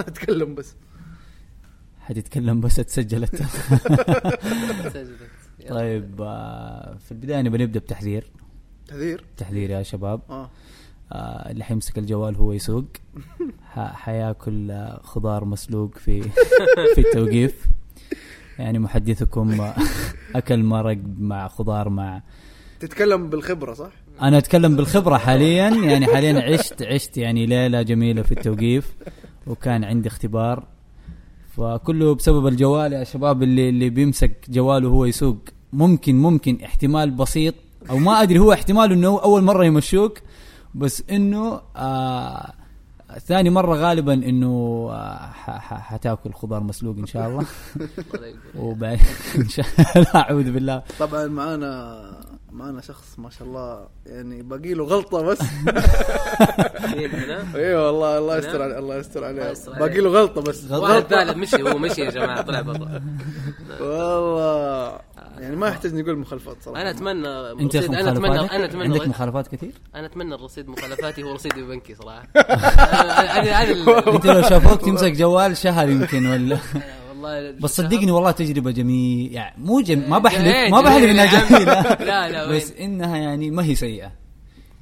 اتكلم بس. حتتكلم بس اتسجلت سجلت. طيب آه، في البداية نبي نبدأ بتحذير. تحذير؟ تحذير يا شباب. آه. آه، اللي حيمسك الجوال هو يسوق. حياكل آه، خضار مسلوق في في التوقيف. يعني محدثكم أكل مرق مع خضار مع تتكلم بالخبرة صح؟ أنا أتكلم بالخبرة حاليا. يعني حاليا عشت عشت يعني ليلة جميلة في التوقيف. وكان عندي اختبار. فكله بسبب الجوال يا شباب اللي اللي بيمسك جواله وهو يسوق. ممكن ممكن احتمال بسيط أو ما أدري هو احتمال إنه أول مرة يمشوك بس إنه آه ثاني مرة غالبا إنه آه ح- ح- حتاكل خضار مسلوق إن شاء الله. الله يقبل. وبعد إن شاء الله أعوذ بالله. طبعا معانا معانا شخص ما شاء الله يعني باقي له غلطة بس؟ اي والله الله يستر نعم. عليه الله يستر عليه الله يستر باقي عليه. له غلطة بس. واحد ثالث مشي هو مشي يا جماعة طلع برا. والله. يعني ما يحتاج نقول مخالفات صراحة. أنا أتمنى أنت رصيد أنا اتمنى أنا أتمنى عندك مخالفات كثير؟ أنا أتمنى الرصيد مخالفاتي هو رصيدي بنكي صراحة. أنت لو شافوك تمسك جوال شهر يمكن ولا؟ والله بس صدقني والله تجربة جميلة يعني مو جم... ما إيه، بحلف ما بحلف إنها. جميلة لا لا؟ بس إنها يعني ما هي سيئة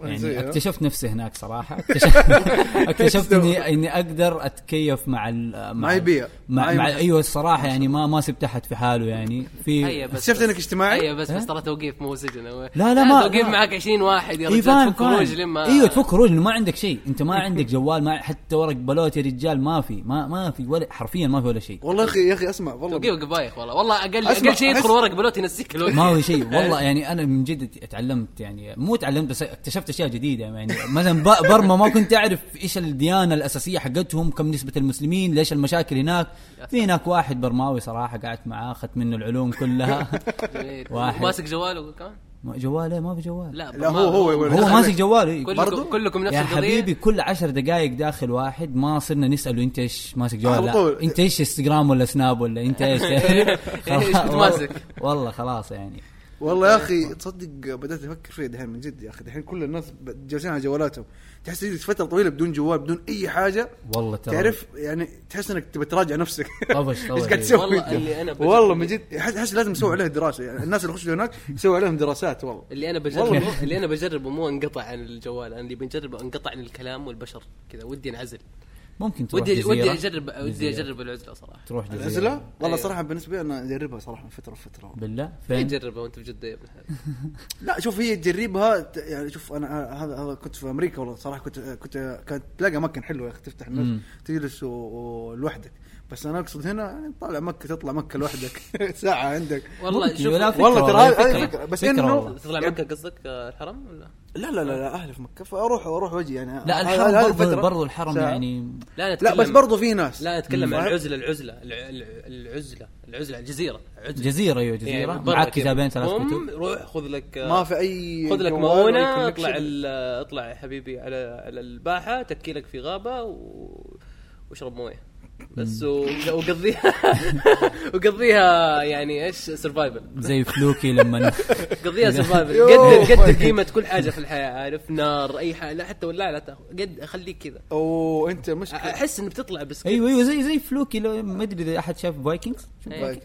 يعني. اكتشفت نفسي هناك صراحة. اكتشفت, اكتشفت اني إني أقدر أتكيف مع ال... مع البيئة. مع, مع أيوه الصراحة يعني ما ما سبت أحد في حاله يعني. في هيا بس شفت إنك اجتماعي؟ أيوه بس؟ بس ترى توقيف مو سجن. لا، لا، ما- توقيف ما. معك 20 واحد يا اي رجال تفك فاهم لما إيوه تفك لأنه ما عندك شيء. أنت ما عندك جوال ما حتى ورق بلوت يا رجال ما في. ما ما في ولا حرفيا ما في ولا شيء. والله يا أخي يا أخي أسمع توقيف والله قبايخ والله. والله أقل أقل شيء يدخل ورق بلوت ينسيك ما هو شيء. والله يعني أنا من جد تعلمت يعني مو تعلمت بس اكتشفت أشياء جديدة يعني مثلا برما ما كنت أعرف إيش الديانة الأساسية حقتهم كم نسبة المسلمين ليش المشاكل هناك في هناك واحد برماوي صراحة قعدت معاه أخذت منه العلوم كلها جميل. واحد. ماسك جواله كمان ما- جواله ما في جوال لا لا، هو- هو هو دخل ماسك. جواله. كلكم؟ كلكم نفس يا حبيبي كل عشر دقائق داخل واحد ما صرنا نسأله أنت إيش ماسك جوال على لا طول. أنت إيش إنستغرام ولا سناب ولا أنت إيش إيش كنت ماسك؟ والله خلاص يعني والله يا أخي تصدق بدأت أفكر فيه دحين من جد يا أخي. دحين كل الناس جالسين على جوالاتهم. تحس تجلس فترة طويلة بدون جوال بدون أي حاجة. والله ترى. تعرف يعني تحس إنك تبي تراجع نفسك. طفش طفش إيش قاعد. تسوي؟ والله؟ اللي بجد- والله من جد أحس لازم نسوي عليه دراسة. يعني الناس اللي يخشوا هناك يسوي عليهم دراسات والله. اللي أنا. بجربه اللي أنا بجربه مو انقطع عن الجوال أنا اللي بنجربه انقطع عن الكلام والبشر كذا ودي أنعزل. ممكن تروح ودي جزيرة. ودي اجرب ودي. أجرب العزلة صراحة تروح جزيرة العزلة والله أيوه. صراحة بالنسبة لي أنا أجربها صراحة من فترة لفترة بالله فين فين تجربه وأنت في جدة يا ابن الحلال لا شوف هي تجربها ت- يعني شوف أنا هذا هذا كنت في أمريكا والله صراحة كنت كنت كانت تلاقي أماكن حلوة يا أخي تفتح مم. النفس تجلس لوحدك بس أنا أقصد هنا يعني طالع مكة تطلع مكة لوحدك ساعة عندك والله شوف والله ترى هذه. فكرة بس إنه. تطلع مكة قصدك آه، الحرم ولا لا لا لا لا أهلي في مكة فأروح أروح وأجي يعني لا الحرم هذه برضو, برضو الحرم ساعة. يعني لا لا بس برضو في ناس لا نتكلم عن؟ العزلة العزلة الع- الع- العزلة العزلة الجزيرة عزلة جزيرة أيوه جزيرة يعني معك. كتابين ثلاث كتب روح خذ لك ما في أي خذ لك مؤونة. اطلع ال- اطلع يا حبيبي على على الباحة تكي لك في غابة و... واشرب موية بس وقضيها وقضيها يعني إيش؟ سرفايفل زي فلوكي لما قضيها survival. قدر قدر قيمه كل حاجة في الحياة عارف؟ نار أي حاجة. لا حتى ولا لا تأخذ. قد خليك كذا. وانت مشكله أحس انه بتطلع بس كذا. أيوه أيوه زي زي فلوكي لو ما أدري إذا أحد شاف فايكنجز.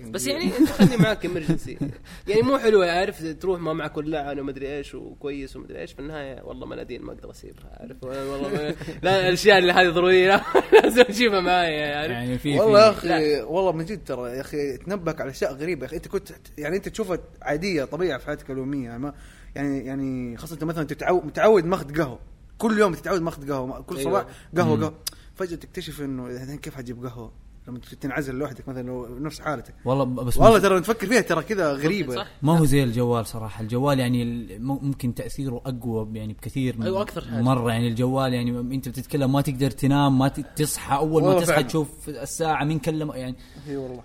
بس يعني أنت خلي معك emergency يعني مو حلوة عارف؟ تروح ما معك ولاعه وما أدري إيش وكويس وما أدري إيش. في النهاية والله مناديل ما أقدر أسيبها عارف؟ والله لا الأشياء اللي هذه ضرورية. لا، لازم اجيبها معي عارف؟ يعني في والله يا أخي والله من جد ترى يا أخي تنبهك على أشياء غريبة يا أخي. أنت كنت يعني أنت تشوفها عادية طبيعه في حياتك اليومية. يعني ما يعني يعني خاصة أنت مثلا تتعود متعود ماخذ قهوة. كل يوم تتعود ماخذ قهوة. كل أيوة. صباح قهوة قهوة. فجأة تكتشف إنه كيف حتجيب قهوة؟ لما تنعزل لوحدك مثلا لو نفس حالتك. والله بس والله ترى تفكر فيها ترى كذا غريبة. صح؟ ما هو زي الجوال صراحة. الجوال يعني ممكن تأثيره أقوى يعني بكثير من- أيوة، أكثر حاجة. مرة. يعني الجوال يعني أنت بتتكلم ما تقدر تنام ما تصحى. أول ما تصحى فعلا. تشوف الساعة مين كلم يعني إي والله.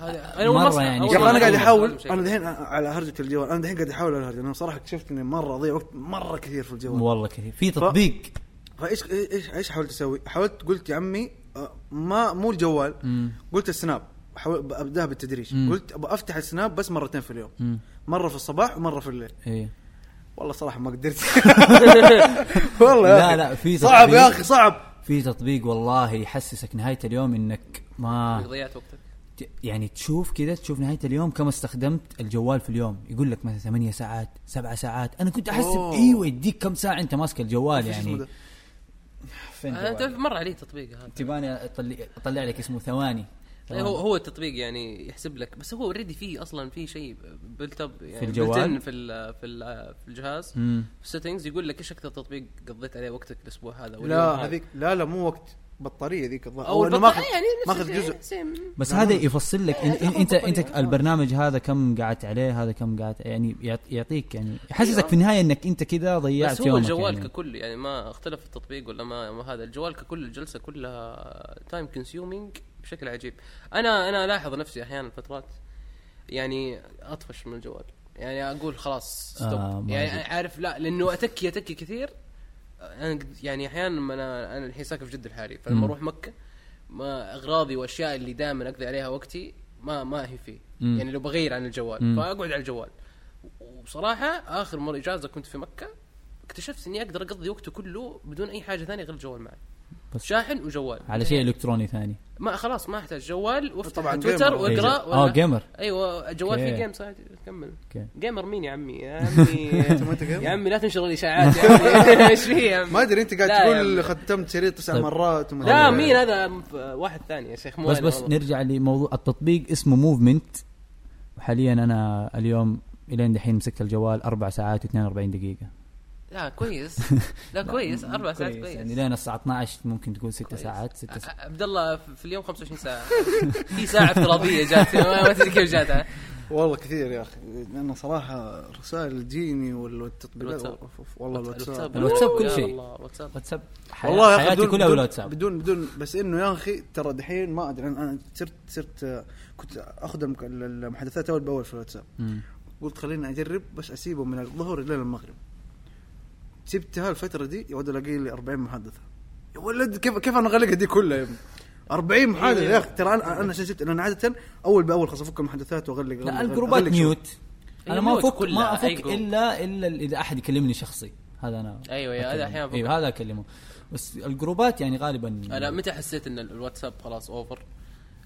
هذا أنا أصحى، يعني أول يا أخي ما أنا قاعد احاول. أنا دحين على هرجة الجوال. أنا دحين قاعد أحاول على الهرجه أنا صراحة اكتشفت إني مرة أضيع وقت مرة كثير في الجوال. والله كثير. في تطبيق. فايش إيش إيش حاولت أسوي؟ حاولت قلت يا عمي ما مو الجوال مم. قلت السناب أبدأها بالتدريج مم. قلت أبغى أفتح السناب بس مرتين في اليوم مم. مرة في الصباح ومرة في الليل إيه. والله صراحة ما قدرت والله يا لا. لا في صعب تطبيق. يا أخي صعب في تطبيق والله يحسسك نهاية اليوم إنك ما ضيعت وقتك يعني تشوف كذا تشوف نهاية اليوم كم استخدمت الجوال في اليوم يقول لك مثلا ثمانية ساعات سبعة ساعات أنا كنت احسب. أيوه يديك كم ساعة أنت ماسك الجوال يعني؟ فين أنا؟ تعرف مر علي تطبيق هذا تباني اطلع أطلع لك اسمه ثواني إيه هو هو التطبيق يعني يحسب لك بس هو already فيه أصلا في شيء built up يعني في الجوال؟ في ال في ال في الجهاز مم. في ال settings يقول لك إيش أكثر تطبيق قضيت عليه وقتك الأسبوع هذا لا. هذيك لا لا مو وقت بطاريه ذيك الظاهر أو البطارية ماخذ يعني ماخذ جزء. بس لا، هذا يفصل لك إن- إن- تاخذ انت. أنت البرنامج هذا كم قعدت عليه هذا كم قعدت يعني يعط- يعطيك يعني يحسسك أيوة. في النهاية إنك أنت كذا ضيعت بس هو يومك الجوال يعني. ككل يعني ما اختلف التطبيق ولا ما, ما هذا الجوال ككل الجلسة كلها time consuming بشكل عجيب أنا أنا الاحظ نفسي أحيانا فترات يعني أطفش من الجوال يعني أقول خلاص stop آه، يعني. عارف لا لأنه اتكي أتكي كثير أنا يعني أحيانا لما أنا أنا الحين ساكن في جدة الحالي فلما. أروح مكة ما أغراضي وأشياء اللي دائما أقضي عليها وقتي ما ما هي فيه مم. يعني لو بغير عن الجوال مم. فأقعد على الجوال وبصراحه آخر مرة إجازة كنت في مكة اكتشفت إني أقدر أقضي وقته كله بدون أي حاجة ثانية غير الجوال معي بس شاحن وجوال على شيء إلكتروني ثاني ما خلاص ما احتاج جوال وافتح طبعاً تويتر. واقرأ آه ولا gamer أيوه جوال. فيه games كمل okay gamer مين يا عمي يا عمي؟ يا عمي لا تنشر الاشاعات يا عمي إيش فيه يا عمي ما أدري أنت قاعد تقول. ختمت شريط تسع طيب. مرات وما لا. مين هذا واحد ثاني يا شيخ مو بس بس والله. نرجع لموضوع التطبيق اسمه موفمنت وحاليا أنا اليوم إلين دحين مسكت الجوال أربع ساعات و42 دقيقة لا كويس. لا كويس. أربع ساعات كويس. يعني لين الساعة 12 ممكن تقول ست كويس. ساعات ست ساعات عبد الله في في اليوم 25 ساعة. في ساعة افتراضية جات. ما تدري كيف جاتها. والله كثير يا أخي. لأنه صراحة رسائل تجيني ولا التطبيقات الواتساب. أوف، أوف، والله الواتساب. الواتساب. كل شيء. الله واتساب والله يا حياتي بدون كلها بدون, بالواتساب. بدون بدون بس إنه يا أخي ترى دحين ما أدري أنا أنا صرت صرت كنت اخذ المك- المحادثات أول بأول في الواتساب. قلت خليني أجرب بس أسيبه من الظهر إلى المغرب. سبتها الفترة دي يا ولد الاقي لي 40 محادثة. يا ولد كيف كيف أنا اغلقها دي كلها يا ابني؟ 40 محادثة. يا أخي ترى أنا أنا عشان سبت أنا عادة أول بأول خلاص افك المحادثات واغلق لا الجروبات. ميوت. أنا ما افك ما أفك. الا إلا إذا أحد يكلمني شخصي. هذا أنا يا هذا. أحياناً أيوه هذا أكلمه. بس الجروبات يعني غالبا أنا متى حسيت إن الواتساب خلاص over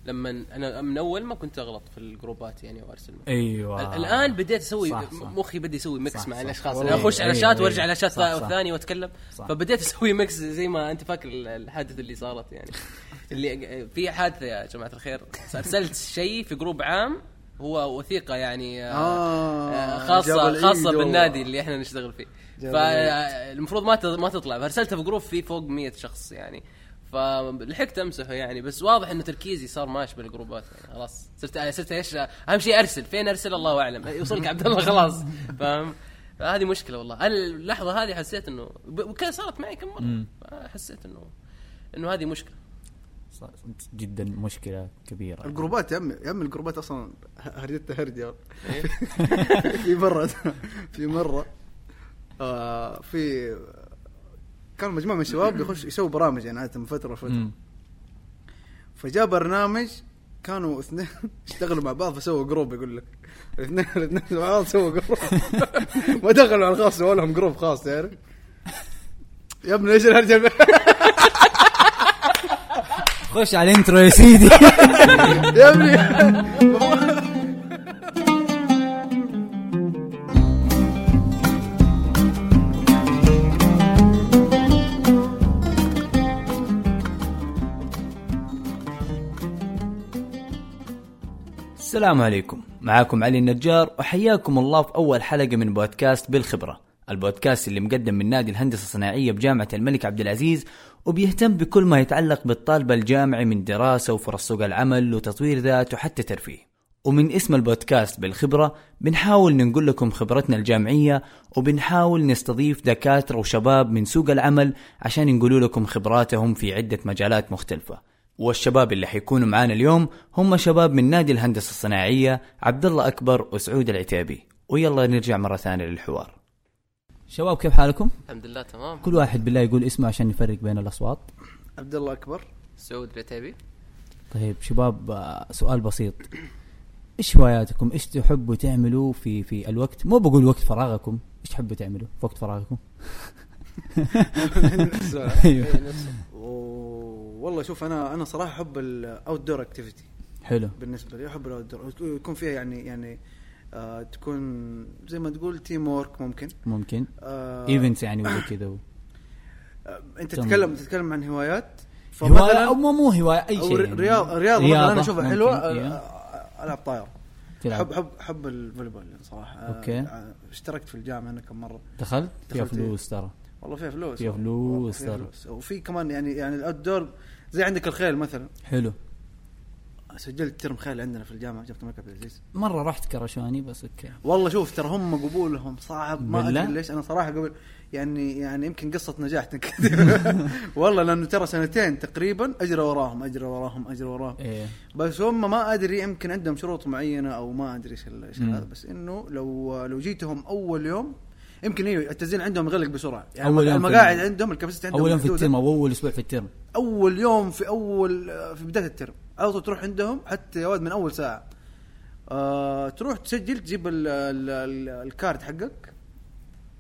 لما أنا من أول ما كنت أغلط في الجروبات يعني وارسل أيوه ال- الآن بديت أسوي صح، صح. مخي بدا يسوي mix صح، مع صح. الأشخاص. أنا أخش على أيوة، شات أيوة. وأرجع على شات. ثاني وأتكلم صح. فبديت أسوي mix زي ما أنت فاكر ال- الحادثة اللي صارت يعني اللي في حادثة يا جماعة الخير أرسلت شيء في group عام هو وثيقة يعني آه آه، آه، خاصه خاصة بالنادي اللي إحنا نشتغل فيه فالمفروض ما ت- ما تطلع فأرسلتها في جروب فيه فوق 100 شخص يعني فلحقت أمسحه يعني بس واضح إنه تركيزي صار ماشي بالجروبات يعني خلاص. صرت صرت إيش؟ أهم شيء أرسل. فين أرسل؟ الله أعلم. يوصلك عبد الله خلاص. فاهم؟ هذه مشكلة والله. أنا اللحظة هذه حسيت إنه وكان صارت معي كم مرة. حسيت انه إنه هذه مشكلة. جدا مشكلة كبيرة. الجروبات يا عمي يا عمي الجروبات أصلا هرجتها هرجه إيه؟ في مره في مرة آه في كان مجموعة من الشباب يخش يسووا برامج يعني عادة من فترة لفترة. فجاء برنامج كانوا اثنين اشتغلوا مع بعض فسووا group يقول لك. الاثنين الاثنين مع بعض سووا group ما دخلوا على الخاص سووا لهم group خاص تعرف؟ يا ابني إيش الهرجة؟ خش على ال intro يا سيدي. يا ابني. السلام عليكم. معاكم علي النجار وحياكم الله في أول حلقة من بودكاست بالخبرة. البودكاست اللي مقدم من نادي الهندسة الصناعية بجامعة الملك عبد العزيز وبيهتم بكل ما يتعلق بالطالب الجامعي من دراسة وفرص سوق العمل وتطوير ذات وحتى ترفيه. ومن اسم البودكاست بالخبرة بنحاول ننقل لكم خبرتنا الجامعية وبنحاول نستضيف دكاترة وشباب من سوق العمل عشان ينقلوا لكم خبراتهم في عدة مجالات مختلفة. والشباب اللي حيكونوا معانا اليوم هم شباب من نادي الهندسة الصناعية عبد الله أكبر وسعود العتيبي ويلا نرجع مرة ثانية للحوار شباب كيف حالكم؟ الحمد لله تمام كل واحد بالله يقول اسمه عشان نفرق بين الأصوات عبد الله أكبر سعود العتيبي طيب شباب آه، سؤال بسيط إيش هواياتكم؟ إيش تحبوا تعملوا في في الوقت؟ مو بقول وقت فراغكم، إيش تحبوا تعملوا في وقت فراغكم؟ السؤال. أيوه والله شوف أنا أنا صراحة أحب ال outdoor activity حلو. بالنسبة لي أحب ال outdoor يكون فيها يعني يعني آه تكون زي ما تقول teamwork ممكن. ممكن. آه events يعني وزي كذا و- آه أنت. تتكلم تتكلم عن هوايات؟ هواية؟ أو مو مو هواية أي شيء يعني. رياض رياضة مثلا أنا أشوفها حلوة آه، ألعب طايرة. تلعب. احب احب أحب ال volleyball صراحة. okay. آه، اشتركت في الجامعة أنا كم مرة. دخلت؟ فيها دخلت إيه. فلوس ترى. والله فيها فلوس. فيها فلوس ترى. وفي كمان يعني يعني ال outdoor زي عندك الخيل مثلا. حلو. سجلت ترم خيل عندنا في الجامعة جبت ملك عبد العزيز. مرة رحت كرشاني بس okay. والله شوف ترى هم قبولهم صعب ما؟ أدري ليش. أنا صراحة قبل يعني يعني يمكن قصة نجاح والله لأنه ترى سنتين تقريبا اجري وراهم اجري وراهم اجري وراهم. إيه. بس هم ما أدري يمكن عندهم شروط معينة أو ما أدري إيش. هذا بس إنه لو لو جيتهم أول يوم يمكن أيوه التسجيل عندهم يغلق بسرعة. يعني أول يوم المقاعد ال- عندهم ال capacity عندهم أول يوم في. الترم أو أول أسبوع في الترم. أول يوم في أول في بداية الترم. أو تروح عندهم حتى يا ولد من أول ساعة. آه تروح تسجل تجيب ال ال ال ال card حقك.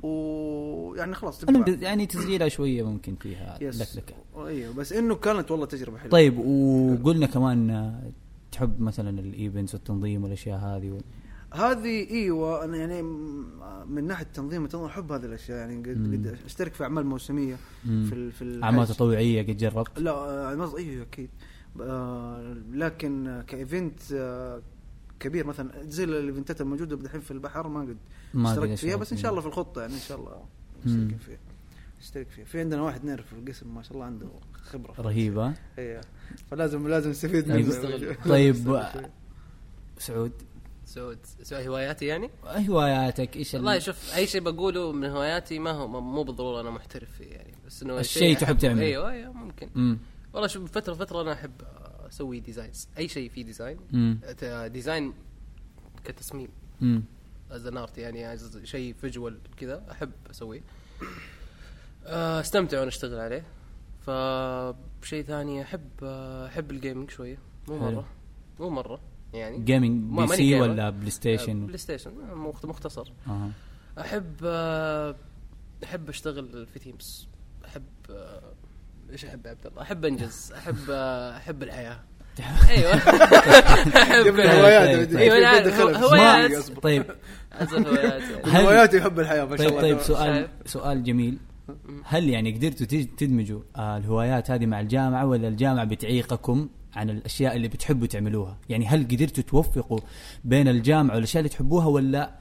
ويعني خلاص. يعني تسجيلها شوية ممكن فيها. لكلكه أيوه بس إنه كانت والله تجربة حلوة. طيب وقلنا كمان آه، تحب مثلا ال events والتنظيم والأشياء هذه و... هذه إيوه أنا يعني من ناحية تنظيم التنظيم أحب هذه الأشياء يعني قد. قد أشترك في أعمال موسمية. في ال- في. أعمال تطوعية قد جربت لا أعمال أيوه أكيد آه، لكن ك event آه، كبير مثلا زي ال event ات الموجودة الحين في البحر ما قد اشتركت فيها بس إن. شاء الله في الخطة يعني إن شاء الله. مشتركين فيها أشترك فيها في عندنا واحد نعرف في القسم ما شاء الله عنده خبرة رهيبه أيوه فلازم لازم نستفيد. منه طيب سعود سعود سؤال هواياتي يعني؟ هواياتك إيش ال- والله شوف أي شيء بقوله من هواياتي ما هو مو بالضرورة أنا محترف فيه يعني بس إنه الشيء تحب. تعمله. أيوه أيوه ممكن مم. والله شوف فتره فترة أنا أحب أسوي designs أي شيء فيه design مم. design كتصميم. as an art يعني شيء visual كذا أحب أسويه آه، أستمتع وأنا أشتغل عليه فشيء ثاني احب أحب ال gaming شوية مو. مرة مو مرة يعني. gaming PC. ولا بلاي ستيشن بلاي ستيشن مخت- مختصر. أها. أحب أحب أشتغل في teams أحب آه، إيش أحب يا عبد الله؟ أحب أنجز. أحب آه، أحب الحياة. أيوه. أحب طيب، طيب. أيوه أنا عارف، هوايات. طيب. أعزف هوايات. هل- هواياته يحب الحياة ما شاء طيب الله. طيب سؤال؟ سؤال جميل. هل يعني قدرتوا تدمجوا آه، الهوايات هذه مع الجامعة ولا الجامعة بتعيقكم؟ عن الأشياء اللي بتحبوا تعملوها؟ يعني هل قدرتوا توفقوا بين الجامعة والأشياء اللي تحبوها ولا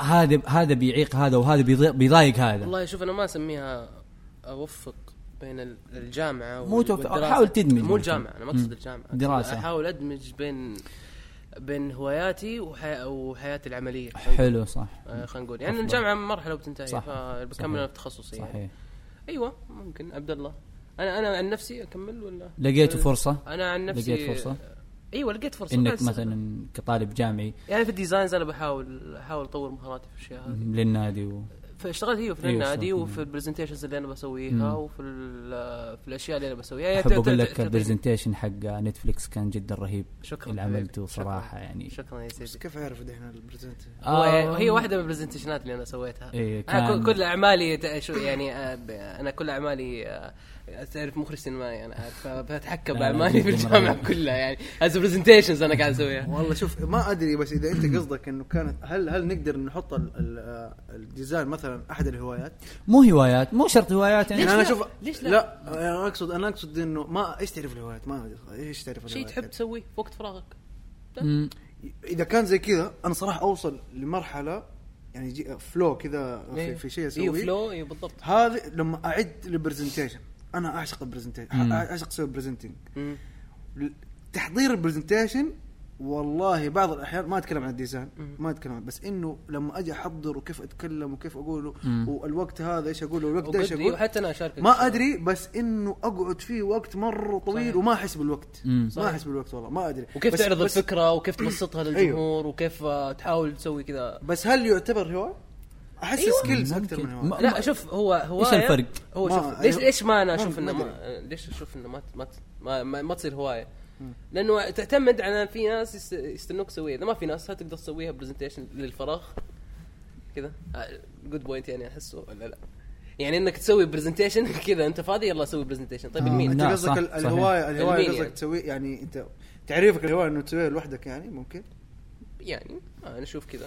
هذا هذا بيعيق هذا وهذا بيضايق هذا؟ والله شوف أنا ما أسميها أوفق بين ال- الجامعة مو توفق، والدراسة. حاول تدمج مو. الجامعة أنا ما أقصد. الجامعة دراسة. أحاول أدمج بين بين هواياتي وحي... وحياتي العملية حلو صح آه، خلينا نقول يعني أفضل. الجامعة مرحلة وبتنتهي صح. فبكمل صحيح. في تخصصي يعني. صحيح أيوه ممكن عبد الله أنا أنا عن نفسي أكمل ولا؟ لقيتوا فرصة؟ أنا عن نفسي لقيت فرصة؟ إيوه لقيت فرصة. إنك بس- مثلا كطالب جامعي. يعني في ال designs أنا بحاول أحاول أطور مهاراتي في الأشياء هذه. للنادي و... فاشتغلت أيوه في أيوة، النادي. وفي ال presentations اللي أنا بسويها مم. وفي ال- في الأشياء اللي أنا بسويها. يعني أحب أقول لك ال presentation حق نتفلكس كان جدا رهيب. شكرا اللي. عملته شكراً. صراحة يعني. شكرا يا بس سيدي كيف اعرف دحين ال present هو آه، هي واحدة من ال presentation ات اللي أنا سويتها. إيه، أنا كان- كل- كل أعمالي ت- شو يعني آه، أنا كل أعمالي آه، تعرف مخرج سينمائي أنا عارف، فبتحكم لا، باعمالي في الجامعة. كلها يعني as presentations أنا قاعد أسويها والله شوف ما أدري بس إذا أنت قصدك إنه كانت هل هل نقدر نحط ال- ال- آه، ال design مثلا أحد الهوايات؟ مو هوايات مو شرط هوايات يعني أنا؟ أشوف ليش لا؟ لا أنا أقصد أنا أقصد إنه ما إيش تعرف الهوايات؟ ما. إيش تعرف شيء الهوايات؟ تحب تسويه في وقت فراغك. إذا كان زي كذا أنا صراحة أوصل لمرحلة يعني فلو كذا في, إيه. في شيء إيوه اسويه فلو إيوه بالضبط هذه لما أعد ال presentation أنا أعشق ال presentation. أعشق أسوي presenting. تحضير ال presentation والله بعض الأحيان ما أتكلم عن ال design. ما أتكلم عن بس إنه لما أجي أحضر وكيف أتكلم وكيف أقوله. والوقت هذا إيش أقول والوقت ده إيش أقول وحتى أنا أشاركك ما أدري بس إنه أقعد فيه وقت مرة طويل صحيح. وما أحس بالوقت مم. ما صحيح. أحس بالوقت والله ما أدري وكيف بس تعرض بس الفكرة وكيف تبسطها أيوه. للجمهور وكيف آه، تحاول تسوي كذا بس هل يعتبر هوايه؟ أحس أيوة. skills. أكثر من ما- هوايه لا شوف هو هو إيش الفرق؟ هو ما- شوف ليش أيوه. ليش ما أنا أشوف إنه ما ليش أشوف إنه ما ما ما, ما, ما تصير هواية لأنه تعتمد على في ناس يست- يستنوك تسويها إذا ما في ناس هتقدر تسويها presentation للفراغ كذا good point يعني أحسه ولا لا يعني إنك تسوي presentation كذا أنت فاضي يلا سوي presentation طيب آه. لمين؟ أنت قصدك. الهوايه الهواية المين قصدك يعني؟ تسوي يعني أنت تعريفك الهواية إنه تسويها لوحدك يعني ممكن يعني آه أنا أشوف كذا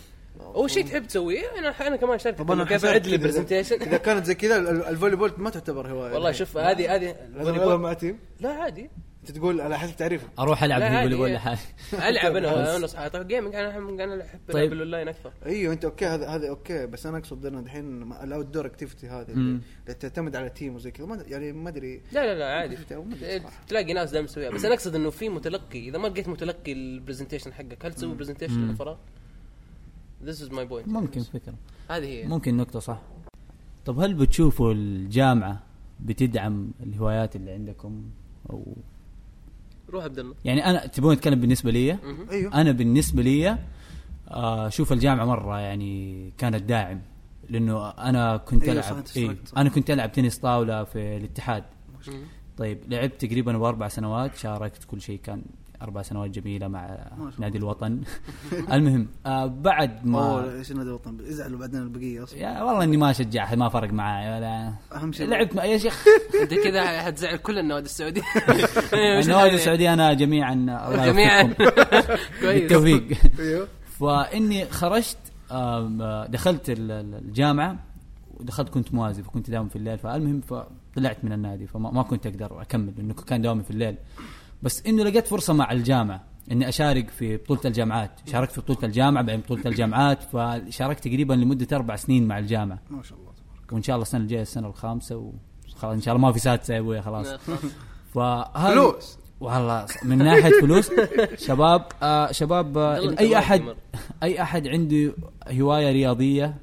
أول شيء تحب تسويه أنا أنا كمان شاركت طب أنا كيف اعد لي. presentation إذا كانت زي كذا ال- ال- ال volleyball ما تعتبر هواية والله شوف هذه هذه لازم العبها مع team لا عادي. أنت تقول على حسب تعريفك. أروح ألعب volleyball إيه. لحالي. ألعب أنا أنا طيب gaming أنا احب أنا احب طيب. العب الاونلاين أكثر. أيوه أنت okay هذا هذا okay. بس أنا أقصد انه الحين ال outdoor activity هذه اللي تعتمد على team وزي كذا. يعني ما أدري. لا لا لا عادي. صراحة. تلاقي ناس دائما تسويها. بس أنا أقصد إنه في متلقي. إذا ما لقيت متلقي ال presentation حقك هل تسوي presentation مم. This is my point ممكن فكرة. هذه هي. ممكن نقطة صح. طب هل بتشوفوا الجامعة بتدعم الهوايات اللي عندكم؟ أو روح عبد الله. يعني أنا تبون نتكلم بالنسبة لي. أيوه. أنا بالنسبة لي آه، أشوف الجامعة مرة يعني كانت داعم لأنه أنا كنت أيوة ألعب إيه. أنا كنت ألعب تنس طاولة في الاتحاد. طيب لعبت تقريبا بأربع سنوات شاركت كل شيء كان أربع سنوات جميلة مع. نادي الوطن. المهم آه بعد ما إيش نادي الوطن؟ يزعلوا بعدين البقية أصلا. يا والله إني ما أشجع ما فرق معي ولا أهم شيء لعبت مع يا شيخ. أنت كذا حتزعل كل النوادي السعودية. النوادي السعودية أنا جميعا الله جميعا. بالتوفيق. أيوه. فإني خرجت آه، دخلت ال- ال- الجامعة ودخلت كنت موازي فكنت داوم في الليل فالمهم فطلعت من النادي فما ما كنت أقدر أكمل لأنه كان دوامي في الليل. بس انه لقيت فرصة مع الجامعة إني أشارك في بطولة الجامعات. شاركت في بطولة الجامعة بعدين بطولة الجامعات فشاركت تقريبا لمدة أربع سنين مع الجامعة. ما شاء الله تبارك وإن شاء الله السنة الجاية السنة الخامسة وخلاص إن شاء الله ما في سادسه يا أبوي خلاص. فلوس. والله من ناحية فلوس شباب آه شباب آه أي احد. أي أحد عنده هواية رياضية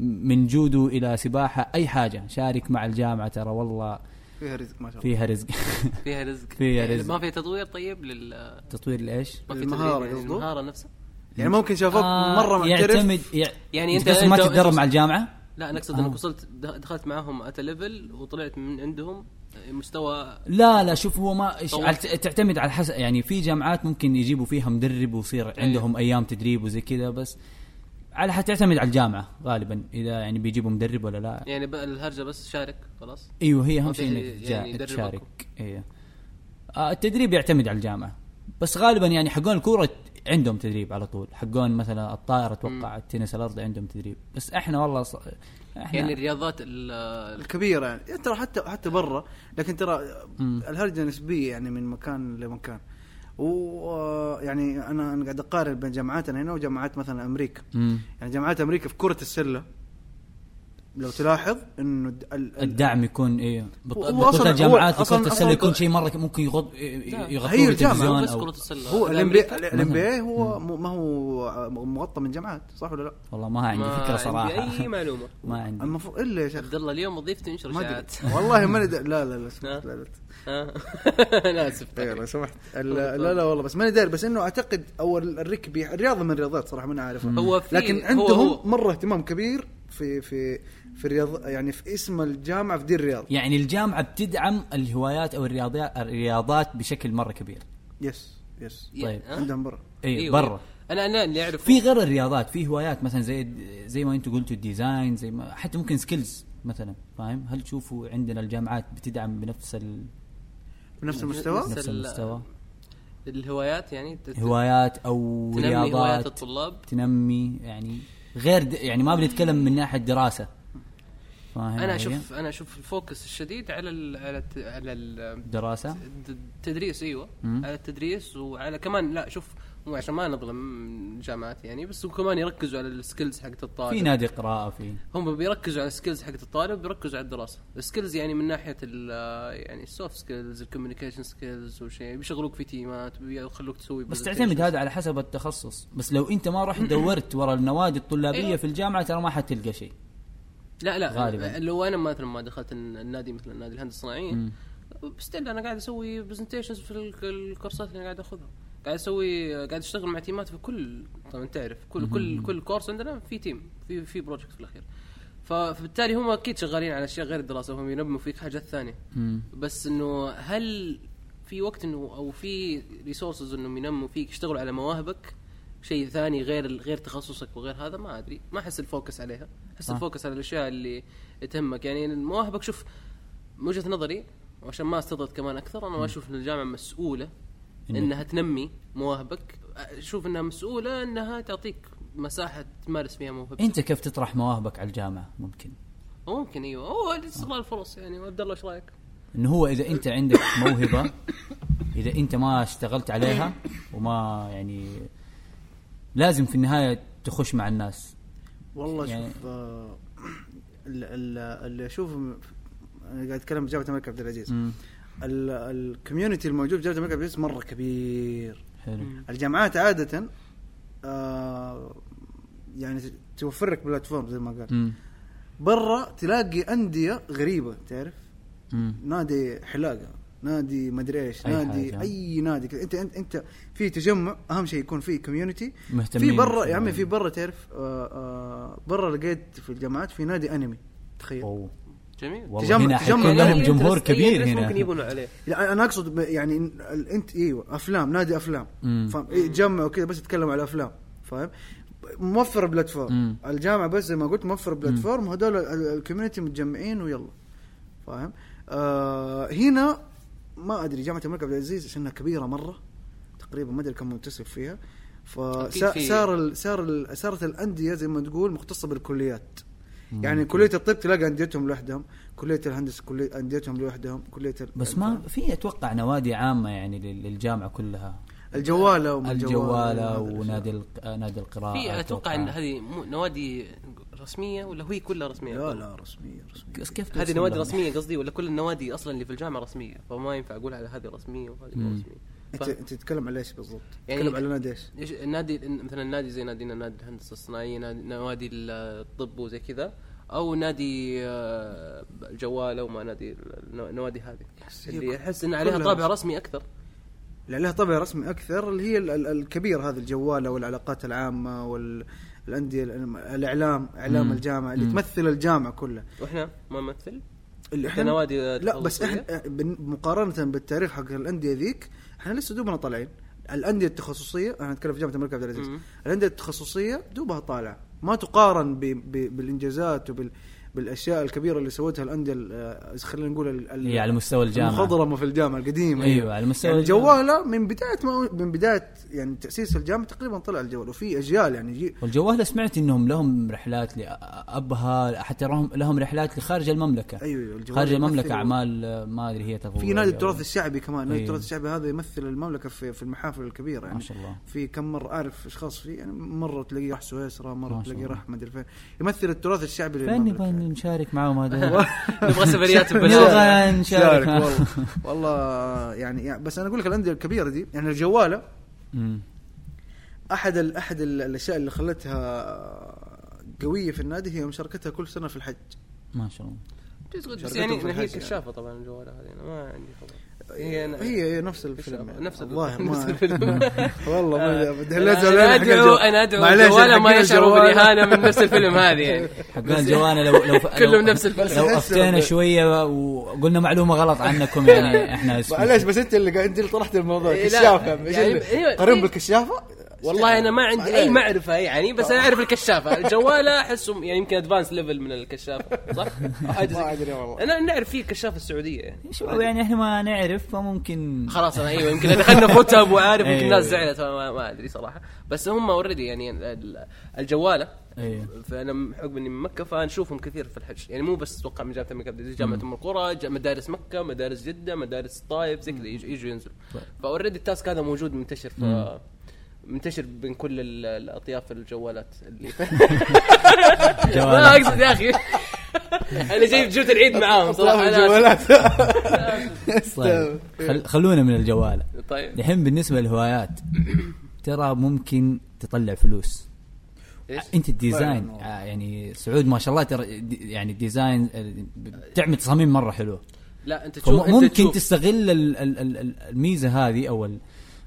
من جودو إلى سباحة أي حاجة شارك مع الجامعة ترى والله. فيها رزق ما شاء الله فيها رزق فيها رزق فيها يعني رزق. ما في تطوير طيب لل تطوير لإيش؟ ما في المهارة تدريب يعني قصده؟ المهاره نفسها يعني ممكن شافوك آه، مرة محترف يعتمد يع... يعني انت انت قصدك ما تتدرب مع الجامعة؟ لا أنا أقصد آه. انك وصلت د- دخلت معاهم at level وطلعت من عندهم مستوى لا لا شوف هو ما تعتمد على حسب يعني في جامعات ممكن يجيبوا فيها مدرب ويصير عندهم أيام تدريب وزي كذا بس على حتعتمد على الجامعة غالبا إذا يعني بيجيبوا مدرب ولا لا. يعني الهرجة بس شارك خلاص؟ أيوه هي أهم شيء إنك يعني يعني. تشارك. أيوه آه التدريب يعتمد على الجامعة. بس غالبا يعني حقون الكورة عندهم تدريب على طول. حقون مثلا الطائرة أتوقع التنس الأرضي عندهم تدريب. بس إحنا والله ص... إحنا يعني الرياضات ال- الكبيرة يعني. ترى حتى حتى برا لكن ترى. الهرجة نسبية يعني من مكان لمكان. ويعني أنا أنا قاعد أقارن بين جامعاتنا هنا وجامعات مثلا أمريكا مم. يعني جامعات أمريكا في كرة السلة لو تلاحظ انه الد- ال- ال- الدعم يكون إيه بط- هو بطولة أصلاً- الجامعات هو أصلاً- السلة يكون شيء مرة ممكن يغط يغطوه هي الجامعة، بالتلفزيون بس أو كرة السلة. هو الام بي هو مو- ما هو مغطى من جامعات صح ولا لا؟ والله ما عندي ما فكرة عندي صراحة. أي معلومة. ما عندي. المفروض إلا يا شيخ. عبد الله اليوم وظيفتي انشر ما اشاعات والله ماني دا- لا لا لا؟ لا لا؟ أنا اسف لو سمحت. ال- لا لا والله بس ماني داري بس إنه أعتقد أو الركبي الرياضة من الرياضات صراحة ماني عارفها هو في لكن هو- عندهم هو- مرة اهتمام كبير في في في الرياض يعني في اسم الجامعة في دي الرياضه يعني الجامعة بتدعم الهوايات أو الرياضيات الرياضات بشكل مرة كبير. yes yes. طيب. ها؟ عندهم برا. اي أيوة. برا. أنا أنا اللي أعرفه. في غير الرياضات في هوايات مثلا زي زي ما أنتم قلتوا ال design زي ما حتى ممكن skills مثلا فاهم؟ هل تشوفوا عندنا الجامعات بتدعم بنفس ال... بنفس المستوى؟ نفس نفس ال- المستوى. الهوايات يعني تت- هوايات أو تنمي هوايات رياضات الطلاب؟ تنمي يعني غير د... يعني ما بنتكلم من ناحية دراسة فاهم أنا؟ أشوف أنا أشوف ال focus الشديد على ال على الت- على ال- دراسة التدريس أيوه مم. على التدريس وعلى كمان لا شوف عشان ما نظلم جامعات يعني بس وكمان يركزوا على ال skills حقت الطالب في نادي قراءة في هم بيركزوا على ال skills حقت الطالب بيركزوا على الدراسة ال skills يعني من ناحية ال يعني ال soft skills ال communication skills وشيء بيشغلوك في team ات بيخلوك تسوي بس. تعتمد هذا على حسب التخصص بس لو أنت ما رحت دورت ورا النوادي الطلابية أيوة. في الجامعة ترى ما حتلقى شيء لا لا غالباً. لو أنا مثلا ما دخلت النادي مثل النادي الهندسه الصناعية. still أنا قاعد أسوي presentations في ال- ال course ات اللي أنا قاعد أخذها قاعد أسوي قاعد اشتغل مع team ات في كل طبعا تعرف كل كل كل course عندنا في team في في project في الأخير. فبالتالي هم أكيد شغالين على أشياء غير الدراسة هم ينموا فيك حاجات ثانية. بس إنه هل في وقت إنه أو في resources إنهم ينموا فيك يشتغلوا على مواهبك شيء ثاني غير غير تخصصك وغير هذا؟ ما أدري ما أحس ال focus عليها. أحس صح. ال focus على الأشياء اللي تهمك. يعني مواهبك شوف من وجهة نظري وعشان ما استطرد كمان أكثر أنا ما أشوف إن الجامعة مسؤولة إنها تنمي مواهبك. أشوف إنها مسؤولة إنها تعطيك مساحة تمارس فيها موهبتك أنت كيف تطرح مواهبك على الجامعة؟ ممكن. ممكن أيوه. هو استغلال الفرص يعني. عبد الله إيش رأيك؟ إنه هو إذا أنت عندك موهبة إذا أنت ما اشتغلت عليها وما يعني لازم في النهاية تخش مع الناس. والله يعني- شوف آه، ال- ال- اللي اشوفه أنا قاعد أتكلم بجامعه الملك عبد العزيز. ال- ال community الموجود في جامعة الملك عبد العزيز مرة كبير حلو الجامعات عادة آه يعني توفر لك platform زي ما قال. برا تلاقي أندية غريبة تعرف مم. نادي حلاقة نادي مدري إيش أي نادي حاجة. أي نادي كذا أنت أنت أنت في تجمع أهم شيء يكون في community مهتمين في برا يا عمي. في برا تعرف آه آه برا لقيت في الجامعات في نادي أنمي تخيل أوه. جميل. والله تجمع- هنا تجمع حيكون يعني لهم جمهور كبير هنا. ممكن يبنوا عليه. لا أنا أقصد ب- يعني انت إيوه أفلام نادي أفلام. فاهم إيه، يتجمعوا كذا بس يتكلموا على أفلام فاهم؟ موفر platform. الجامعة بس زي ما قلت موفر platform وهذول ال- ال community متجمعين ويلا. فاهم؟ آه هنا ما أدري جامعة الملك عبد العزيز عشانها كبيرة مرة تقريبا ما أدري كم منتسب فيها. فصار ال صار ال صارت الأندية زي ما تقول مختصة بالكليات. يعني كلية الطب تلاقي أنديتهم لوحدهم كلية الهندسة كلية أنديتهم لوحدهم كلية ال- بس ما في أتوقع نوادي عامة يعني لل- للجامعة كلها. الجوالة وما الجواله ونادي نادي القراءة في أتوقع إن هذه مو- نوادي رسمية ولا هي كلها رسمية؟ لا لا رسمية رسمية. بس كيف هذه نوادي؟ رسمية قصدي ولا كل النوادي أصلا اللي في الجامعة رسمية؟ فما ينفع أقول على هذه رسمية وهذه. رسمية. ف- انت تتكلم على إيش بالضبط؟ يعني- تتكلم على نادي إيش؟ إيش النادي مثلا نادي زي نادينا نادي الهندسة الصناعية نادي, نوادي الطب وزي كذا أو نادي آه، الجواله وما نادي النو- النوادي هذه اللي أحس إن عليها طابع رسمي. أكثر اللي عليها طابع رسمي أكثر اللي هي ال- ال- الكبير هذه الجواله والعلاقات العامة والأندية الاعلام إعلام. الجامعة اللي مم. تمثل الجامعة كلها وإحنا ما نمثل اللي إحنا كنوادي لا بس؟ إحنا بن- مقارنة بالتاريخ حق الأندية ذيك إحنا لسه دوبنا طالعين الأندية التخصصية أنا أتكلم في جامعة الملك عبد العزيز. الأندية التخصصية دوبها طالعة ما تقارن ب... ب... بالإنجازات وبال بالأشياء الكبيرة اللي سوتها الأندية ال- آه، خلينا نقول هي على مستوى الجامعة. المخضرمه في الجامعة القديمة. أيوه على مستوى يعني. الجواله من بداية ما من بداية يعني تأسيس الجامعة تقريبا طلع الجوال وفي أجيال يعني جي والجواله سمعت إنهم لهم رحلات لأبها حتى لهم لهم رحلات لخارج المملكة. أيوه الجوال خارج المملكة أعمال ما أدري هي تطوعيه في نادي التراث الشعبي كمان نادي أيوه. التراث الشعبي هذا يمثل المملكة في في المحافل الكبيرة. يعني ما شاء الله. في كم مرة أعرف أشخاص فيه يعني مرة تلاقيه راح سويسرا مرة تلاقيه. راح ما ادري فين. يمثل التراث الشعبي فين للمملكة. نشارك معهم هذول. نبغى سفريات ببلاش نبغى نشارك. والله. والله يعني, يعني بس أنا أقول لك الأندية الكبيرة دي يعني الجوالة. أحد ال أحد ال- الأشياء اللي خلتها قوية في النادي هي مشاركتها كل سنة في الحج. ما شاء الله. بس يعني هي يعني. كشافة طبعا الجوالة هذه أنا ما عندي خبر. هي هي نفس الفيلم. يعني. نفس ال- الظاهر نفس ما الفيلم. والله ما آه. أنا ادعو أنا أدعو معليش، الجواله ما يشعروا. بالإهانة من نفس الفيلم هذه يعني حق الجوانا لو لو كلهم نفس الفيلم. لو افتينا شوية وقلنا معلومة غلط عنكم يعني إحنا. معلش بس أنت اللي أنت اللي طرحت الموضوع إيه،. كشافة يعني- أيوة، قريب في- بالكشافة والله أنا ما عندي أي. معرفة يعني بس أنا أعرف الكشافة الجوالة أحسهم يعني يمكن ادفانس ليفل من الكشافة صح؟ ما. أدري والله أنا نعرف فيه الكشافة السعودية يعني شباب يعني إحنا ما نعرف فممكن خلاص أنا أيوه يمكن دخلنا فوتاب وعارف يمكن. الناس زعلت ما, ما أدري صراحة بس هم اوريدي يعني ال- الجوالة أيوه فأنا بحكم إني من مكة فنشوفهم كثير في الحج يعني مو بس أتوقع من جامعة الملك عبد العزيز جامعه أم القرى مدارس مكة مدارس جدة مدارس الطائف زي كذا يجوا ينزلوا طيب. فاوريدي التاسك هذا موجود منتشر ف مم. منتشر بين كل ال- الأطياف الجوالات اللي ما جوالات. أقصد يا أخي أنا جايب جوة العيد معاهم صراحة. الجوالات طيب خل خلونا من الجوالة طيب الحين بالنسبة للهوايات ترى ممكن تطلع فلوس؟ أنت ال design فعلاً. آه، يعني سعود ما شاء الله ترى يعني ال design آه، بتعمل تصاميم مرة حلوة لا أنت تشوف تشوف تستغل ال- ال- ال- ال- الميزة هذه أو ال-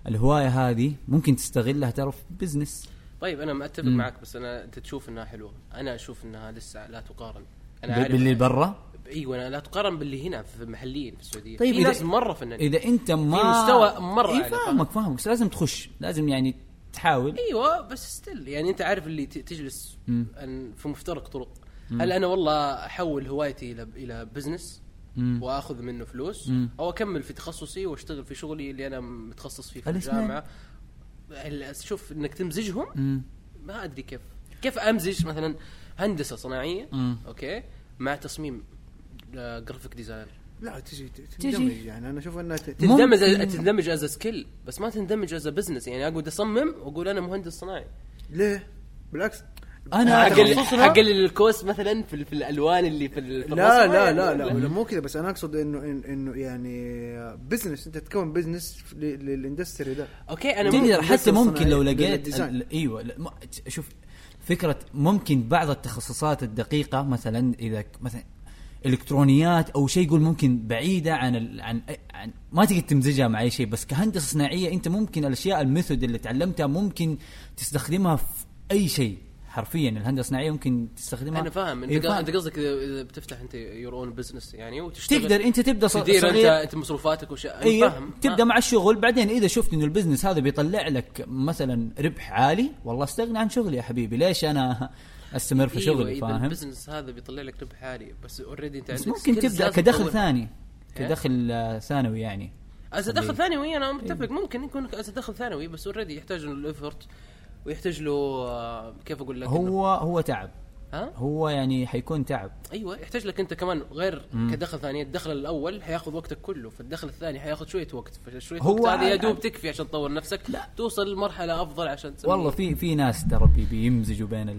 الهواية هذه ممكن تستغلها ترى في business طيب أنا متفق. معك بس أنا أنت تشوف إنها حلوة. أنا أشوف إنها لسه لا تقارن. أنا عارف باللي برا؟ أيوه لا تقارن باللي هنا في المحليين في السعودية. طيب في ناس مرة فنانين. إذا أنت ما مستوى مرة إيه فاهمك فاهمك بس لازم تخش. لازم يعني تحاول. أيوه بس still يعني أنت عارف اللي تجلس في مفترق طرق. هل أنا والله أحول هوايتي إلى إلى business مم. وآخذ منه فلوس مم. أو أكمل في تخصصي وأشتغل في شغلي اللي أنا متخصص فيه في. الجامعة ال- شوف إنك تمزجهم مم. ما أدري كيف كيف أمزج مثلا هندسة صناعية مم. أوكي مع تصميم آه، graphic designer لا تجي تجي. تندمج يعني أنا أشوف إنها تندمج. تندمج as skill بس ما تندمج as business يعني أقعد أصمم وأقول أنا مهندس صناعي ليه؟ بالعكس أنا تخصصنا- اقلل ال cost مثلا في, في الألوان اللي في, في لا لا يعني؟ لا ولا- لا, لا مو كذا بس أنا أقصد انه إن- إنه يعني business أنت تكون business لل industry ده. أوكي أنا تقدر ممكن حتى ممكن لو لقيت لل design. ال- إيوه شوف فكرة ممكن بعض التخصصات الدقيقة مثلا إذا ك- مثلا إلكترونيات أو شيء يقول ممكن بعيدة عن ال... عن, عن ما تقدر تمزجها مع أي شيء بس كهندسة صناعية أنت ممكن الأشياء ال method اللي تعلمتها ممكن تستخدمها في أي شيء. حرفيا الهندسة الصناعية ممكن تستخدمها. أنا فاهم. أنت إيه،. أنت قصدك اذا بتفتح أنت your own business يعني وتشتغل. تقدر أنت تبدأ تدير انت صغير. انت مصروفاتك وش أيوه فاهم. تبدأ آه. مع الشغل. بعدين إذا شفت إنه ال business هذا بيطلع لك مثلا ربح عالي والله استغنى عن شغلي يا حبيبي. ليش أنا أستمر في أيوة، شغلي؟ فاهم؟ البزنس هذا بيطلع لك ربح عالي بس already أنت بس عندك ممكن تبدأ كدخل. ثاني إيه؟ كدخل آه، ثانوي يعني. as دخل ثانوي أنا متفق. ممكن يكون as دخل ثانوي بس already يحتاج له ال effort ويحتاج له آه، كيف أقول لك؟ هو هو تعب. ها؟ هو يعني حيكون تعب. أيوه يحتاج لك أنت كمان غير كدخل ثاني. الدخل الأول حياخذ وقتك كله فالدخل الثاني حياخذ شوية وقت. فشوية هو وقت هذه يا دوب تكفي عشان تطور نفسك لا. توصل لمرحلة أفضل عشان تسوي والله في في ناس ترى بي- بيمزجوا بين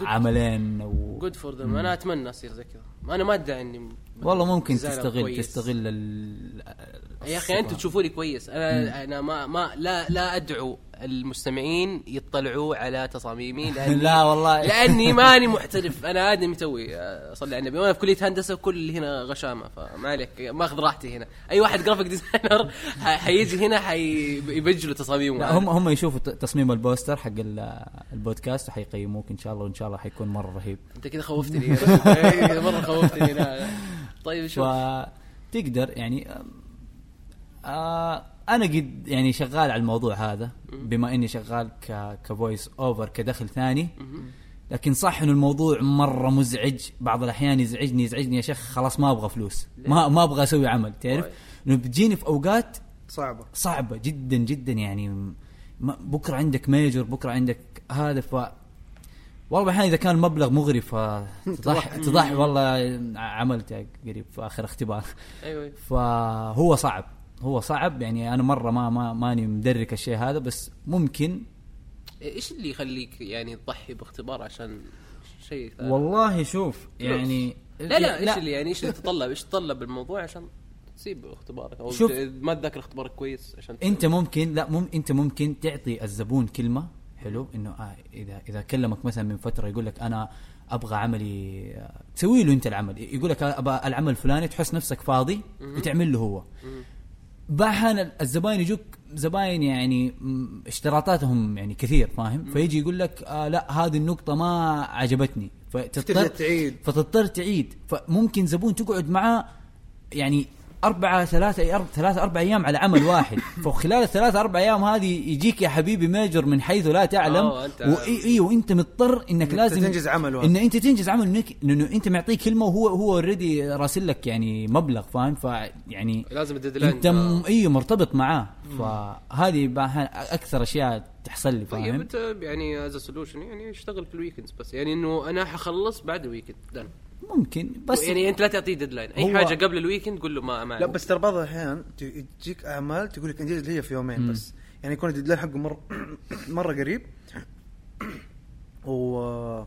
العملين و good for them أنا أتمنى أصير زي كذا. أنا ما أدعي إني والله ممكن تستغل كويس. تستغل يا أخي أنتم تشوفوني كويس. أنا أنا ما ما لا لا أدعو المستمعين يطلعوا على تصاميمي لاني لا والله. لأني ماني محترف. أنا آدمي توي آه، صلي على النبي. وأنا في كلية هندسة وكل اللي هنا غشامة فما عليك. ماخذ راحتي هنا. أي واحد graphic designer حيجي هنا حيبجلوا تصاميمه. لا هم هم يشوفوا تصميم البوستر حق ال- البودكاست وحيقيموك إن شاء الله وإن شاء الله حيكون مرة رهيب. أنت كذا خوفتني. مرة خوفتني لا لا. طيب شوف. فتقدر يعني آه أنا قد يعني شغال على الموضوع هذا بما إني شغال ك ك voice over كدخل ثاني. لكن صح إنه الموضوع مرة مزعج بعض الأحيان يزعجني يزعجني يا شيخ خلاص ما أبغى فلوس ما ما أبغى أسوي عمل تعرف. إنه بتجيني في أوقات صعبة. صعبة جدا جدا يعني بكرة عندك ميجر بكرة عندك هذا ف والله أحيانا إذا كان المبلغ مغري فتضح تضح والله عملت قريب في آخر اختبار. أيوه. فهو صعب. هو صعب يعني أنا مرة ما ما ماني مدرك الشيء هذا بس ممكن. إيش اللي يخليك يعني تضحي باختبار عشان شيء ثاني؟ والله شوف يعني لا لا إيش اللي يعني إيش اللي تطلب؟ إيش تطلب الموضوع عشان تسيب اختبارك؟ أو شوف. ما تذاكر اختبارك كويس عشان أنت ممكن لا مم أنت ممكن تعطي الزبون كلمة حلو إنه آه إذا إذا كلمك مثلا من فترة يقول لك أنا أبغى عملي آه، تسوي له أنت العمل. يقول لك أبغى العمل الفلاني تحس نفسك فاضي وتعمل له هو. بعدين الزباين يجوك زباين يعني اشتراطاتهم يعني كثير فاهم؟ فيجي يقول لك آه لا هذه النقطة ما عجبتني. فتضطر تعيد. فتضطر تعيد. فممكن زبون تقعد معاه يعني أربعة ثلاثة أرب ثلاثة أربع أيام على عمل واحد. فخلال الثلاثة أربع أيام هذه يجيك يا حبيبي major من حيث لا تعلم. أنت- وإي إي وأنت مضطر إنك لازم تنجز عمل واحد. إن أنت تنجز عمل إنك إنه أنت معطيه كلمة وهو هو already راسل لك يعني مبلغ فاهم؟ فيعني لازم ال deadline أنت م... أيوه مرتبط معاه. فهذه أكثر أشياء تحصل لي طيب فاهم؟ أنت يعني as solution يعني اشتغل في ال weekends بس. يعني إنه أنا حخلص بعد ال weekend then ممكن بس يعني أنت لا تعطيه deadline أي حاجة قبل ال weekend قول له ما ما لا بس ترى بعض الأحيان تجيك أعمال تقول لك أنجز لي في يومين بس. يعني يكون ال deadline حقه مرة مرة قريب. و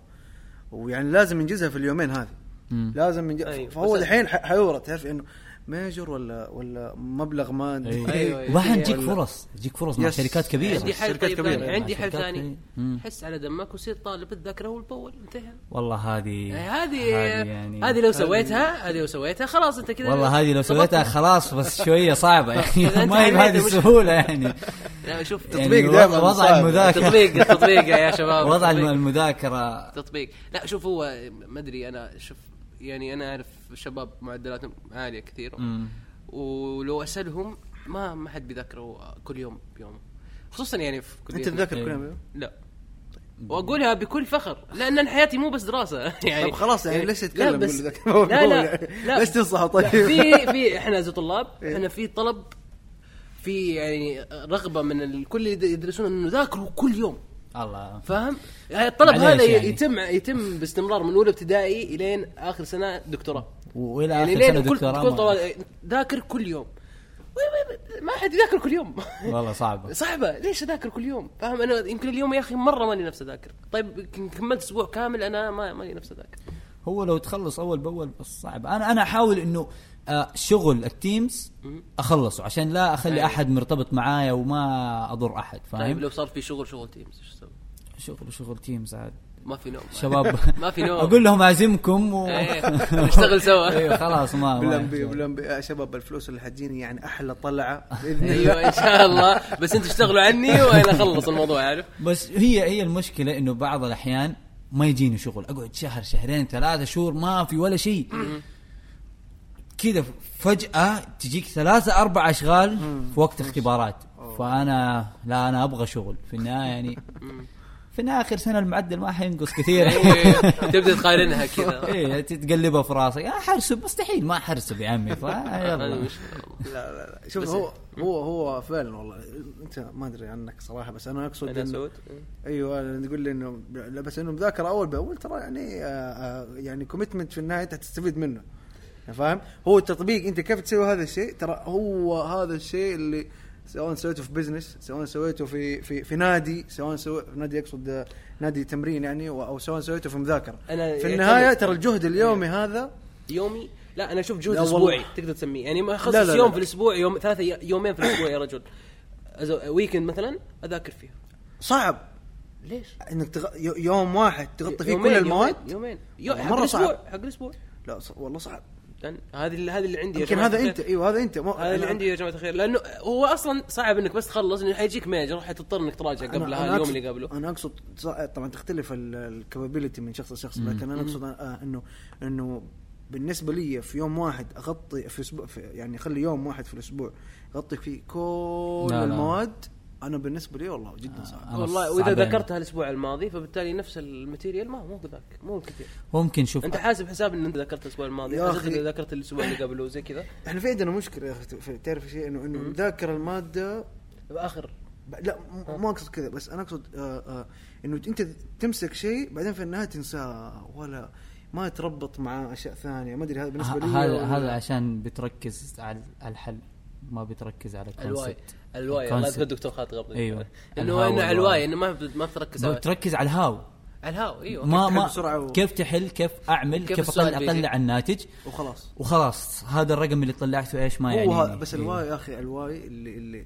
ويعني لازم ينجزها في اليومين هذه. لازم ينجز أيوة. فهو الحين ح- حيورط تعرف إنه major ولا ولا مبلغ ما أيوة. أيوة، أيوة. وبعدين تجيك ولا- فرص تجيك فرص مع yes. شركات كبيرة عندي حل شركات طيب كبيرة. ثاني عندي حل ثاني. حس على دمك وصير طالب الذاكرة اول باول انتهى والله هذه إيه، هذه يعني هذه لو سويتها هذه لو سويتها خلاص انت كذا والله هذه لو سويتها خلاص بس شوية صعبة يعني ما هي بهذه السهولة يعني لا شوف يعني تطبيق وضع- دائماً وضع. المذاكرة تطبيق التطبيق يا شباب وضع. المذاكرة تطبيق لا شوف هو ما أدري أنا شوف يعني أنا أعرف شباب معدلاتهم عالية كثير مم. ولو أسألهم ما ما حد بيذاكروا كل يوم بيوم خصوصا يعني في أنت كليتنا. تذاكر إيه. كل يوم لا وأقولها بكل فخر لأن حياتي مو بس دراسة يعني طيب خلاص يعني ليش تتكلم لا بس؟ لا لا, لا ليش تنصح طيب؟ في في إحنا زي طلاب إيه. إحنا في طلب في يعني رغبة من الكل اللي يدرسون إنه ذاكروا كل يوم الله. فاهم؟ يعني الطلب هذا يعني. يتم يتم باستمرار من أولى ابتدائي إلين آخر سنة دكتوراه. وإلى يعني آخر سنة دكتوراه كل طوال ذاكر كل يوم. ما حد يذاكر كل يوم. والله صعبة. صعبة. ليش أذاكر كل يوم؟ فاهم؟ أنا يمكن اليوم يا أخي مرة مالي نفس أذاكر. طيب كملت أسبوع كامل أنا ما مالي نفس أذاكر. هو لو تخلص أول بأول بس صعب. أنا أنا أحاول إنه شغل ال teams أخلصه عشان لا أخلي أيوة. أحد مرتبط معايا وما أضر أحد طيب فاهم لو صار في شغل شغل teams إيش تسوي؟ شغل شغل تيمز عاد. ما في نوم. شباب. ما في نوم. أقول لهم أعزمكم و... إيه، نشتغل سوا. أيوه خلاص ما بالانبي ما بالانبي يا شباب الفلوس اللي حتجيني يعني أحلى طلعة بإذن الله. أيوه إن شاء الله. بس أنتوا اشتغلوا عني وأنا أخلص الموضوع عارف؟ بس هي هي المشكلة إنه بعض الأحيان ما يجيني شغل. أقعد شهر شهرين ثلاثة شهور ما في ولا شيء. كذا فجأة تجيك ثلاثة أربع أشغال في وقت اختبارات. فأنا لا أنا أبغى شغل. في النهاية يعني في النهاية آخر سنة المعدل ما حينقص كثير. إيه، تبدأ تقارنها كذا. إيه تتقلبها في راسك. أنا حرسب مستحيل ما حرسب يا عمي. لا لا لا. شوف بس- هو هو هو فعلا والله. أنت ما أدري عنك صراحة بس أنا أقصد أنا سعود أيوه تقول لي إنه لا بس إنه مذاكرة أول بأول ترى يعني آه آه يعني commitment في النهاية أنت هتستفيد منه. فاهم؟ هو التطبيق أنت كيف تسوي هذا الشيء؟ ترى هو هذا الشيء اللي سواء سويته في business سواء سويته في في في نادي سواء سوي في نادي اقصد نادي تمرين يعني أو سواء سويته في مذاكرة. أنا في النهاية ترى الجهد اليومي هذا يومي؟ لا أنا أشوف جهد. أسبوعي تقدر تسميه. يعني ما أخصص لا، لا. يوم في الأسبوع يوم ثلاثة يومين في الأسبوع يا رجل. weekend مثلا أذاكر فيها صعب. ليش؟ إنك تغ... يو- يوم واحد تغطي فيه كل المواد يومين يومين. يو... والله حق مرة الأسبوع صعب. حق الأسبوع. لا ص- والله صعب. لأن هذه اللي هذه اللي عندي يمكن هذا. انت إيوه هذا أنت. مو هذا اللي عندي يا جماعة الخير. لأنه هو أصلا صعب إنك بس تخلص إنه حيجيك major حتضطر إنك تراجع قبلها اليوم اللي قبله. أنا أقصد طبعا تختلف ال capability من شخص لشخص لكن أنا أقصد آه، انه إنه بالنسبة لي في يوم واحد أغطي في أسبوع في يعني اخلي يوم واحد في الأسبوع أغطي فيه كل لا، لا. المواد أنا بالنسبة لي والله جدا صعب. أنا والله وإذا. ذكرتها الأسبوع الماضي فبالتالي نفس ال material ما مو ذاك مو كثير. ممكن شوف أنت حاسب حساب ان انت ذكرت الأسبوع الماضي. يا. اذا ذكرت الأسبوع اللي قبله وزي كذا. إحنا في عندنا مشكلة يا أخي تعرف شيء؟ انه إنه نذاكر المادة بآخر. لا م- ما أقصد كذا بس أنا أقصد آه آه إنه أنت تمسك شيء بعدين في النهاية تنساه ولا ما يتربط مع أشياء ثانية. ما أدري هذا بالنسبة لي هذا هذا عشان بتركز على الحل. ما بتركز على ال why. ال concept ال why. الله. يذكر الدكتور خالد غبطي أيوة. إنه إنه. ال why إنه ما ما تركز على بتركز على ال how. على ال how أيوه. ما تحل ما بسرعة و- كيف تحل كيف أعمل كيف كيف, اطلع. اطلع الناتج. وخلاص. وخلاص. هذا الرقم اللي طلعته إيش ما يعني. بس ال why يا أخي ال why اللي اللي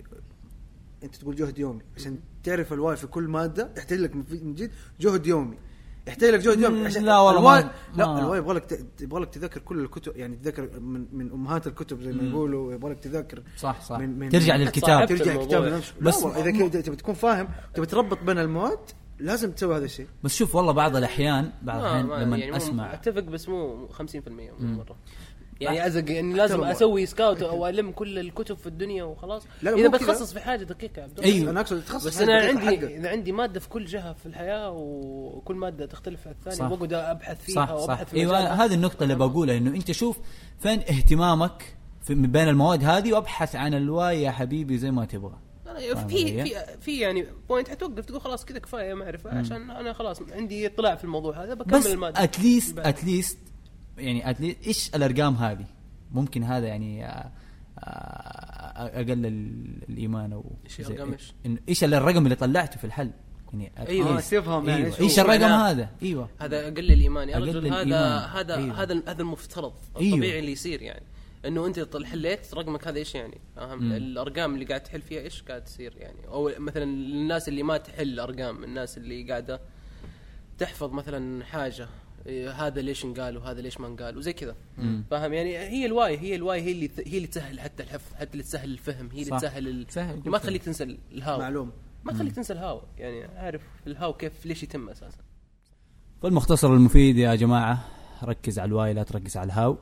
أنت تقول جهد يومي. عشان تعرف ال why في كل مادة يحتاج لك من من جد جهد يومي. يحتاج لك جهد يومي مم، عشان لا والله ال why لا ال why يبغى لك يبغى لك تذاكر كل الكتب يعني تذاكر من من أمهات الكتب زي ما يقولوا يبغى لك تذاكر صح صح. من- من- ترجع للكتاب. ترجع الموضوع. كتاب نفسه. بس إذا كنت تبي تكون فاهم تبي تربط بين المواد لازم تسوي هذا الشيء. بس شوف والله بعض الأحيان بعض ما الأحيان ما لما يعني أسمع. أتفق بس مو 50% من مرة. يعني ازق اني لازم أسوي scout أو الم كل الكتب في الدنيا وخلاص لا، لا، إذا. بتخصص في حاجة دقيقة يا عبد الله. أيوه. أنا أقصد تخصص بس أنا عندي حقك. إذا عندي مادة في كل جهة في الحياة وكل مادة تختلف عن الثانية صح. بقعد أبحث فيها صح صح وأبحث في أيوه. هذه النقطة اللي بقولها إنه أنت شوف فين اهتمامك في من بين المواد هذه وأبحث عن ال why يا حبيبي زي ما تبغى في؟ في في يعني point حتوقف تقول خلاص كذا كفاية معرفه عشان أنا خلاص عندي اطلاع في الموضوع هذا بكمل بس المادة at least. اتليست يعني إيش الأرقام هذه ممكن هذا يعني آه، آه، أقلل الإيمان أو إيش زي- الأرقام إيش؟ إنه إيش الرقم اللي طلعته في الحل يعني أيوة. at least. تفهم يعني أيوة. شو- إيش الرقم. هذا أيوه هذا أقل الإيمان يا أقل رجل هذا الإيمان. هذا أيوه. هذا هذا المفترض أيوه. الطبيعي اللي يصير يعني إنه أنت طل- حليت رقمك هذا إيش يعني؟ فاهم مم. الأرقام اللي قاعد تحل فيها إيش قاعد تصير يعني؟ أو مثلا الناس اللي ما تحل أرقام الناس اللي قاعدة تحفظ مثلا حاجة إيه، هذا ليش انقال وهذا ليش ما انقال وزي كذا. فاهم؟ يعني هي ال why هي ال why هي اللي هي اللي تسهل حتى الحفظ حتى اللي تسهل الفهم هي اللي. تسهل ال... ما. تخليك تنسى ال how. معلوم. ما تخليك تنسى ال how. يعني عارف ال how كيف ليش يتم أساسا. فالمختصر المفيد يا جماعة ركز على ال why لا تركز على ال how.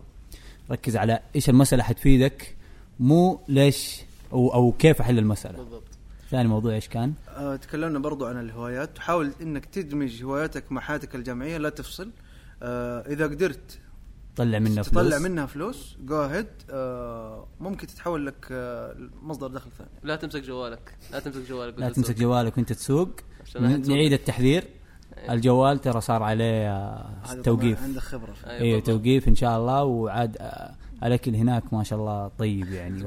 ركز على إيش المسألة حتفيدك مو ليش أو أو كيف أحل المسألة. بالضبط. ثاني موضوع إيش كان؟ آه تكلمنا برضو عن الهوايات. تحاول إنك تدمج هواياتك مع حياتك الجامعية لا تفصل. آه إذا قدرت طلع منها تطلع فلوس. منها فلوس جو هيد آه ممكن تتحول لك آه مصدر دخل ثاني. لا تمسك جوالك. لا تمسك جوالك لا تمسك. جوالك وانت تسوق. نعيد التحذير. أيوة. الجوال ترى صار عليه آه، توقيف. عندك خبرة. أيوه بالضبط. توقيف إن شاء الله. وعاد آه، الأكل هناك ما شاء الله طيب يعني.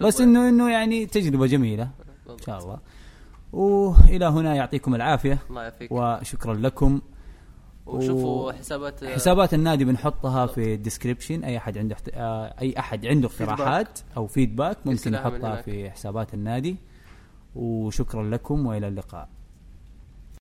بس؟ إنه إنه يعني تجربة جميلة إن. شاء الله. وإلى هنا يعطيكم العافية. الله يعافيك. وشكرا لكم. وشوفوا حسابات حسابات النادي بنحطها في الديسكربشن أي أحد عنده احت... آه، أي أحد عنده اقتراحات أو فيدباك ممكن يحطها. في حسابات النادي. وشكرا لكم وإلى اللقاء.